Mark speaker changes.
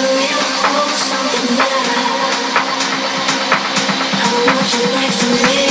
Speaker 1: It always starts